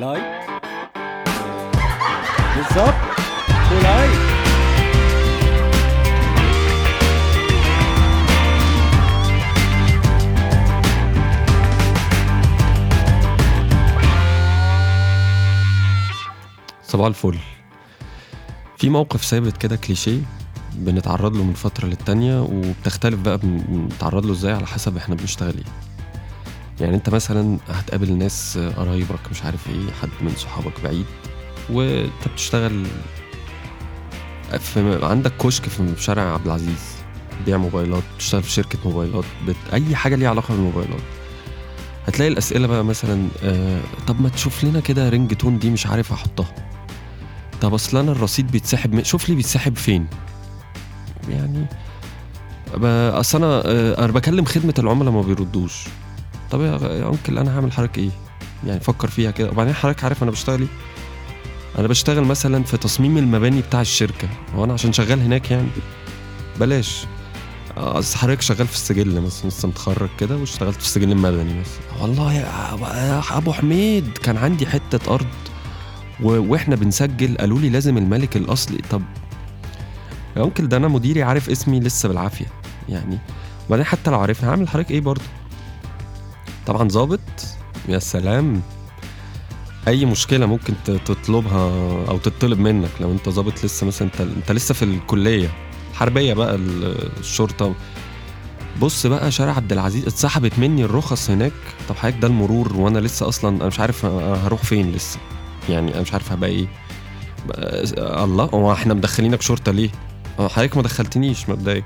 لايك بالظبط ولايك صباح الفل. في موقف ثابت كده كليشيه بنتعرض له من فترة للتانية وبتختلف بقى بنتعرض له إزاي على حسب إحنا بنشتغل إيه. يعني انت مثلا هتقابل ناس قرايبك مش عارف إيه حد من صحابك بعيد وانت بتشتغل في عندك كشك في شارع عبد العزيز بيع موبايلات بتشتغل في شركة موبايلات بت... أي حاجة ليها علاقة بالموبايلات. هتلاقي الأسئلة بقى مثلا آه طب ما تشوف لنا كده رينج تون دي مش عارف أحطها. طب أصل أنا الرصيد بيتسحب من... شوف لي بيتسحب فين. يعني أصل أنا آه أنا بكلم خدمة العملاء ما بيردوش. طب يا أنكل أنا هعمل حضرتك إيه؟ يعني فكر فيها كده. وبعدين حضرتك عارف أنا بشتغل إيه؟ أنا بشتغل مثلا في تصميم المباني بتاع الشركة. هو أنا عشان شغال هناك يعني؟ بلاش. أصل حضرتك شغال في السجل مثلا لسه متخرج كده واشتغلت في السجل المدني مثلا. والله يا أبو حميد كان عندي حتة أرض. وإحنا بنسجل. قالوا لي لازم الملك الأصلي. طب يا أنكل ده أنا مديري عارف اسمي لسه بالعافية. يعني وبعدين حتى لو عارفني هعمل حضرتك إيه برضه؟ طبعا ظابط. يا سلام. أي مشكلة ممكن تطلبها أو تطلب منك لو أنت ظابط لسه مثلا؟ أنت أنت لسه في الكلية. حربية بقى ال- الشرطة. بص بقى شارع عبد العزيز اتسحبت مني الرخص هناك. طب حضرتك ده المرور وأنا لسه أصلا أنا مش عارف هروح فين لسه؟ يعني أنا مش عارف هبقى إيه. الله هو إحنا مدخلينك شرطة ليه؟ أه حضرتك ما دخلتنيش مبدئيا.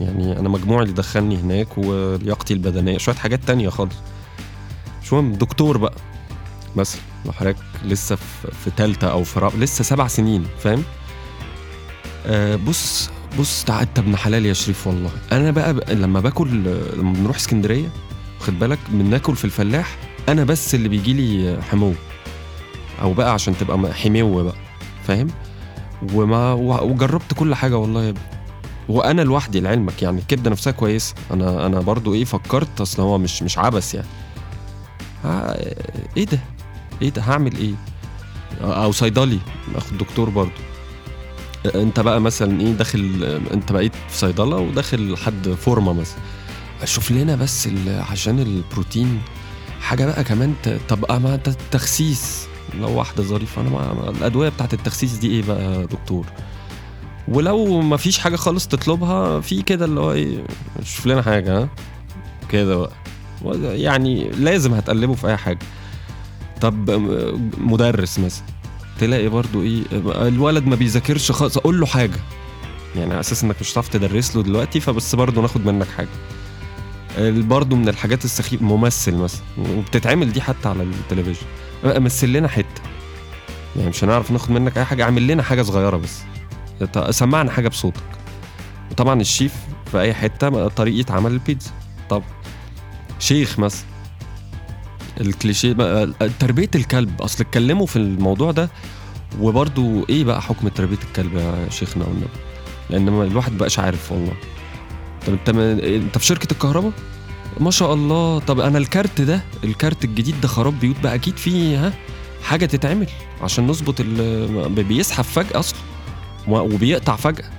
يعني أنا مجموعي اللي دخلني هناك ولياقتي البدنية. شوية حاجات تانية خالص. مهم؟ دكتور بقى. مثلا لو حضرتك لسه في تالتة أو في رابعة لسه سبع سنين فاهم؟ آه بص بص انت ابن حلال يا شريف والله. أنا بقى, بقى لما باكل لما بنروح اسكندرية خد بالك بناكل في الفلاح أنا بس اللي بيجي لي حمو. أو بقى عشان تبقى حمو بقى فاهم؟ وما وجربت كل حاجة والله يا ابني. وأنا لوحدي لعلمك يعني الكبده نفسها كويسه أنا أنا برضو إيه فكرت اصل هو مش مش عبث يعني. إيه ده؟ إيه ده؟ هعمل إيه؟ أو صيدلي اخد دكتور برضو. انت بقى مثلا إيه داخل انت بقيت في صيدلة وداخل حد فورمة مثلا. شوف لنا بس عشان البروتين. حاجة بقى كمان طب ما التخسيس لو واحدة ظريفة أنا ما- الأدوية بتاعت التخسيس دي إيه بقى يا دكتور؟ ولو ما فيش حاجة خالص تطلبها في كده اللي هو إيه شوف لنا حاجة ها؟ كده بقى. يعني لازم هتقلبه في أي حاجة. طب مدرس مثلا تلاقي برضو إيه الولد ما بيذاكرش خالص أقول له حاجة. يعني على أساس إنك مش هتعرف تدرس له دلوقتي فبس برضو ناخد منك حاجة. برضو من الحاجات السخيفة ممثل مثلا وبتتعمل دي حتى على التلفزيون. مثل لنا حتة. يعني مش هنعرف ناخد منك أي حاجة اعمل لنا حاجة صغيرة بس. سمعنا حاجة بصوتك. وطبعا الشيف في أي حتة طريقة عمل البيتزا. طب شيخ مثلا الكليشيه تربية الكلب أصل اتكلموا في الموضوع ده. وبرضو إيه بقى حكم تربية الكلب يا شيخنا والنبي؟ لأن الواحد بقاش عارف والله. طب أنت أنت في شركة الكهرباء؟ ما شاء الله. طب أنا الكارت ده الكارت الجديد ده خراب بيوت بقى أكيد فيه ها حاجة تتعمل عشان نظبط بيسحب فجأة أصلا. وبيقطع فجأة.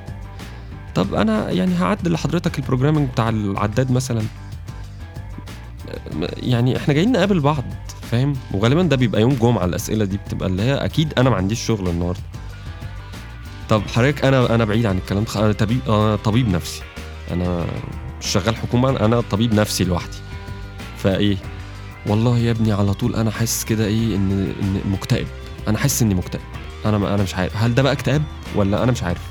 طب أنا يعني هعدل لحضرتك ال programming بتاع العداد مثلا. يعني إحنا جايين نقابل بعض فاهم؟ وغالبا ده بيبقى يوم جمعة الأسئلة دي بتبقى اللي هي أكيد أنا ما عنديش شغل النهارده. طب حضرتك أنا أنا بعيد عن الكلام ده أنا طبيب أنا طبيب نفسي. أنا مش شغال حكومة أنا طبيب نفسي لوحدي. فإيه؟ والله يا ابني على طول أنا حاسس كده إيه إن إن مكتئب. أنا حاسس إني مكتئب. أنا أنا مش عارف. هل ده بقى اكتئاب ولا أنا مش عارف؟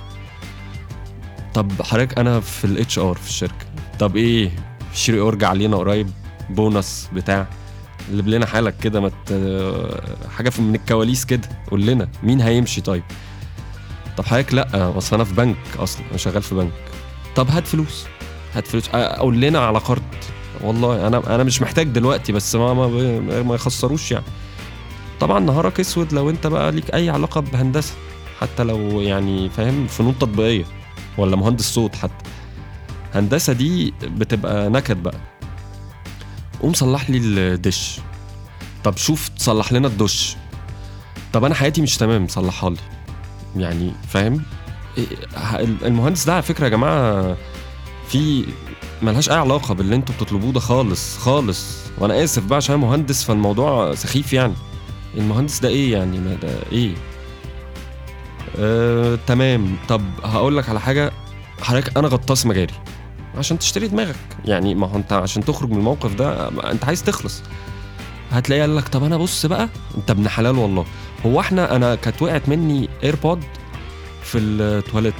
طب حضرتك أنا في ال HR في الشركة. طب إيه؟ شيري أورج علينا قريب. بونص بتاع. اللي لنا حالك كده ما مت... حاجة من الكواليس كده. قول لنا مين هيمشي طيب؟ طب حضرتك لأ أصل أنا في بنك أصلا. أنا شغال في بنك. طب هات فلوس. هات فلوس. قول لنا على قرض والله أنا أنا مش محتاج دلوقتي بس ما ما, ما يخسروش يعني. طبعا نهارك أسود لو أنت بقى ليك أي علاقة بهندسة حتى لو يعني فاهم فنون تطبيقية ولا مهندس صوت حتى. هندسة دي بتبقى نكد بقى. قوم صلح لي الدش. طب شوف تصلح لنا الدش. طب أنا حياتي مش تمام صلحها لي. يعني فاهم؟ المهندس ده على فكرة يا جماعة في ملهاش أي علاقة باللي أنتوا بتطلبوه ده خالص خالص. وأنا آسف بقى عشان مهندس فالموضوع سخيف يعني. المهندس ده إيه يعني؟ ما ده إيه؟ آه، تمام. طب هقول لك على حاجة. حضرتك أنا غطاس مجاري. عشان تشتري دماغك. يعني ما هو أنت عشان تخرج من الموقف ده أنت عايز تخلص. هتلاقيه قال لك طب أنا بص بقى. أنت ابن حلال والله. هو إحنا أنا كانت وقعت مني ايربود في التواليت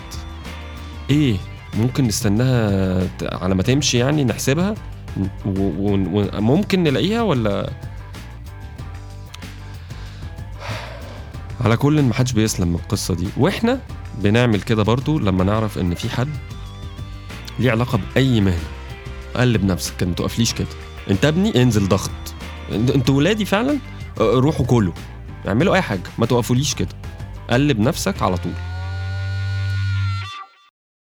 إيه؟ ممكن نستناها على ما تمشي يعني نحسبها؟ وممكن نلاقيها ولا على كل محدش بيسلم من القصة دي. وإحنا بنعمل كده برضو لما نعرف إن في حد ليه علاقة بأي مهنة. قلب نفسك ما تقفليش كده. أنت ابني انزل ضغط. أنت- أنتوا ولادي فعلا آه، روحوا كلوا. اعملوا أي حاجة. ما توقفوليش كده. قلب نفسك على طول.